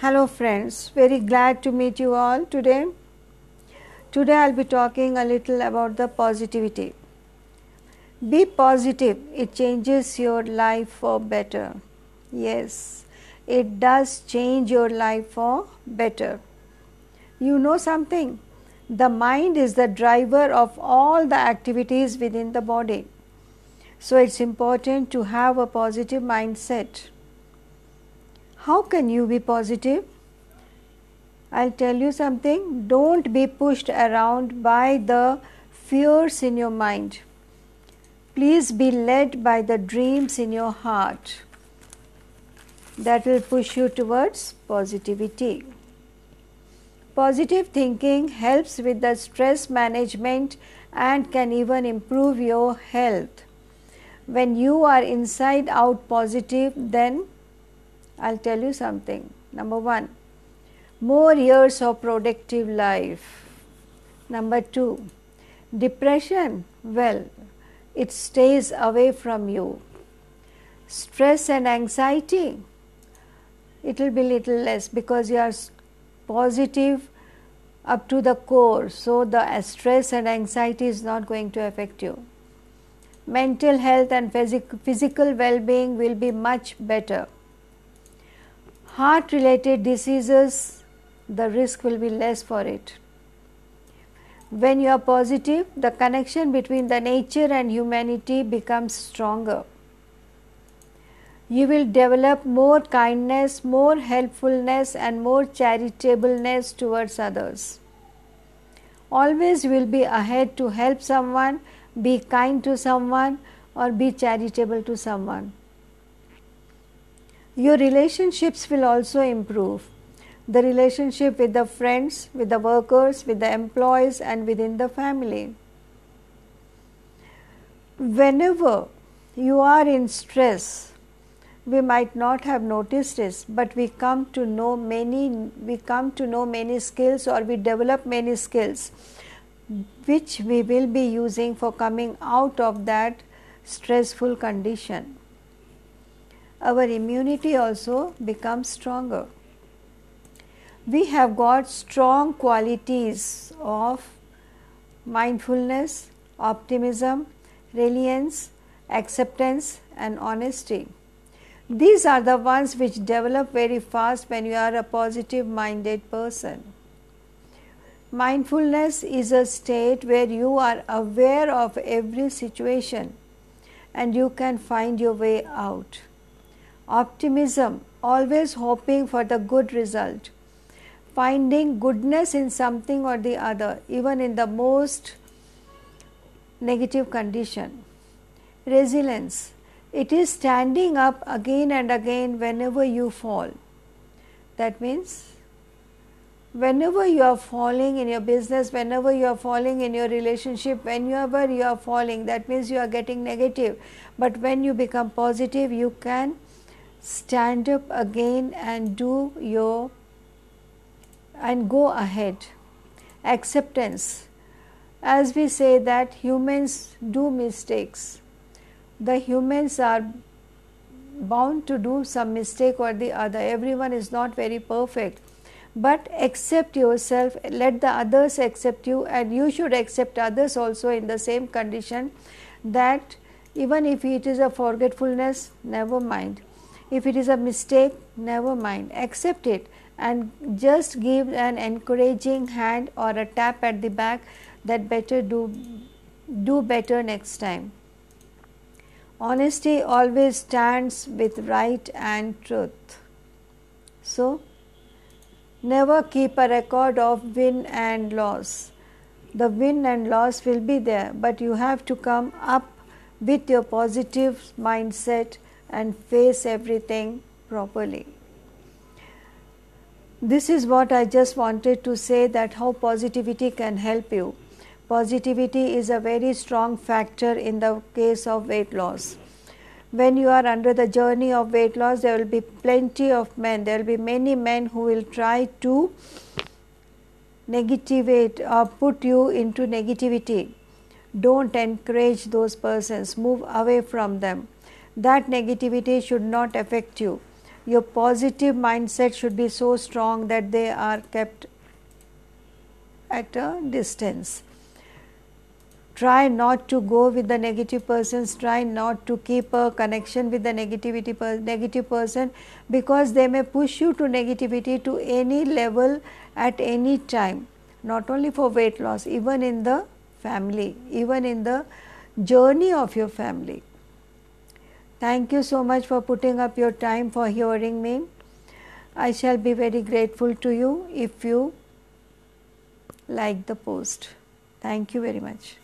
Hello friends, very glad to meet you all today. Today I will be talking a little about the positivity. Be positive, it changes your life for better. Yes, it does change your life for better. You know something? The mind is the driver of all the activities within the body. So it's important to have a positive mindset. How can you be positive? I'll tell you something. Don't be pushed around by the fears in your mind. Please be led by the dreams in your heart. That will push you towards positivity. Positive thinking helps with the stress management and can even improve your health. When you are inside out positive, then I'll tell you something. Number one, more years of productive life. Number two, depression, well, it stays away from you. Stress and anxiety, it will be little less because you are positive up to the core. So, the uh, stress and anxiety is not going to affect you. Mental health and physic- physical well being will be much better. Heart related diseases, the risk will be less for it. When you are positive, the connection between the nature and humanity becomes stronger you will develop more kindness, more helpfulness, and more charitableness towards others. Always will be ahead to help someone, be kind to someone, or be charitable to someone. Your relationships will also improve. The relationship with the friends, with the workers, with the employees, and within the family. Whenever you are in stress, we might not have noticed this but we come to know many we come to know many skills or we develop many skills which we will be using for coming out of that stressful condition our immunity also becomes stronger we have got strong qualities of mindfulness optimism reliance acceptance and honesty these are the ones which develop very fast when you are a positive minded person. Mindfulness is a state where you are aware of every situation and you can find your way out. Optimism, always hoping for the good result, finding goodness in something or the other, even in the most negative condition. Resilience, it is standing up again and again whenever you fall. That means whenever you are falling in your business, whenever you are falling in your relationship, whenever you are falling, that means you are getting negative. But when you become positive, you can stand up again and do your and go ahead. Acceptance. As we say that humans do mistakes the humans are bound to do some mistake or the other. Everyone is not very perfect. But accept yourself, let the others accept you, and you should accept others also in the same condition that even if it is a forgetfulness, never mind. If it is a mistake, never mind. Accept it and just give an encouraging hand or a tap at the back that better do do better next time. Honesty always stands with right and truth. So, never keep a record of win and loss. The win and loss will be there, but you have to come up with your positive mindset and face everything properly. This is what I just wanted to say that how positivity can help you positivity is a very strong factor in the case of weight loss. When you are under the journey of weight loss, there will be plenty of men, there will be many men who will try to negativate or put you into negativity. Don't encourage those persons, move away from them. That negativity should not affect you. your positive mindset should be so strong that they are kept at a distance. Try not to go with the negative persons, try not to keep a connection with the negativity per, negative person because they may push you to negativity to any level at any time, not only for weight loss, even in the family, even in the journey of your family. Thank you so much for putting up your time for hearing me. I shall be very grateful to you if you like the post. Thank you very much.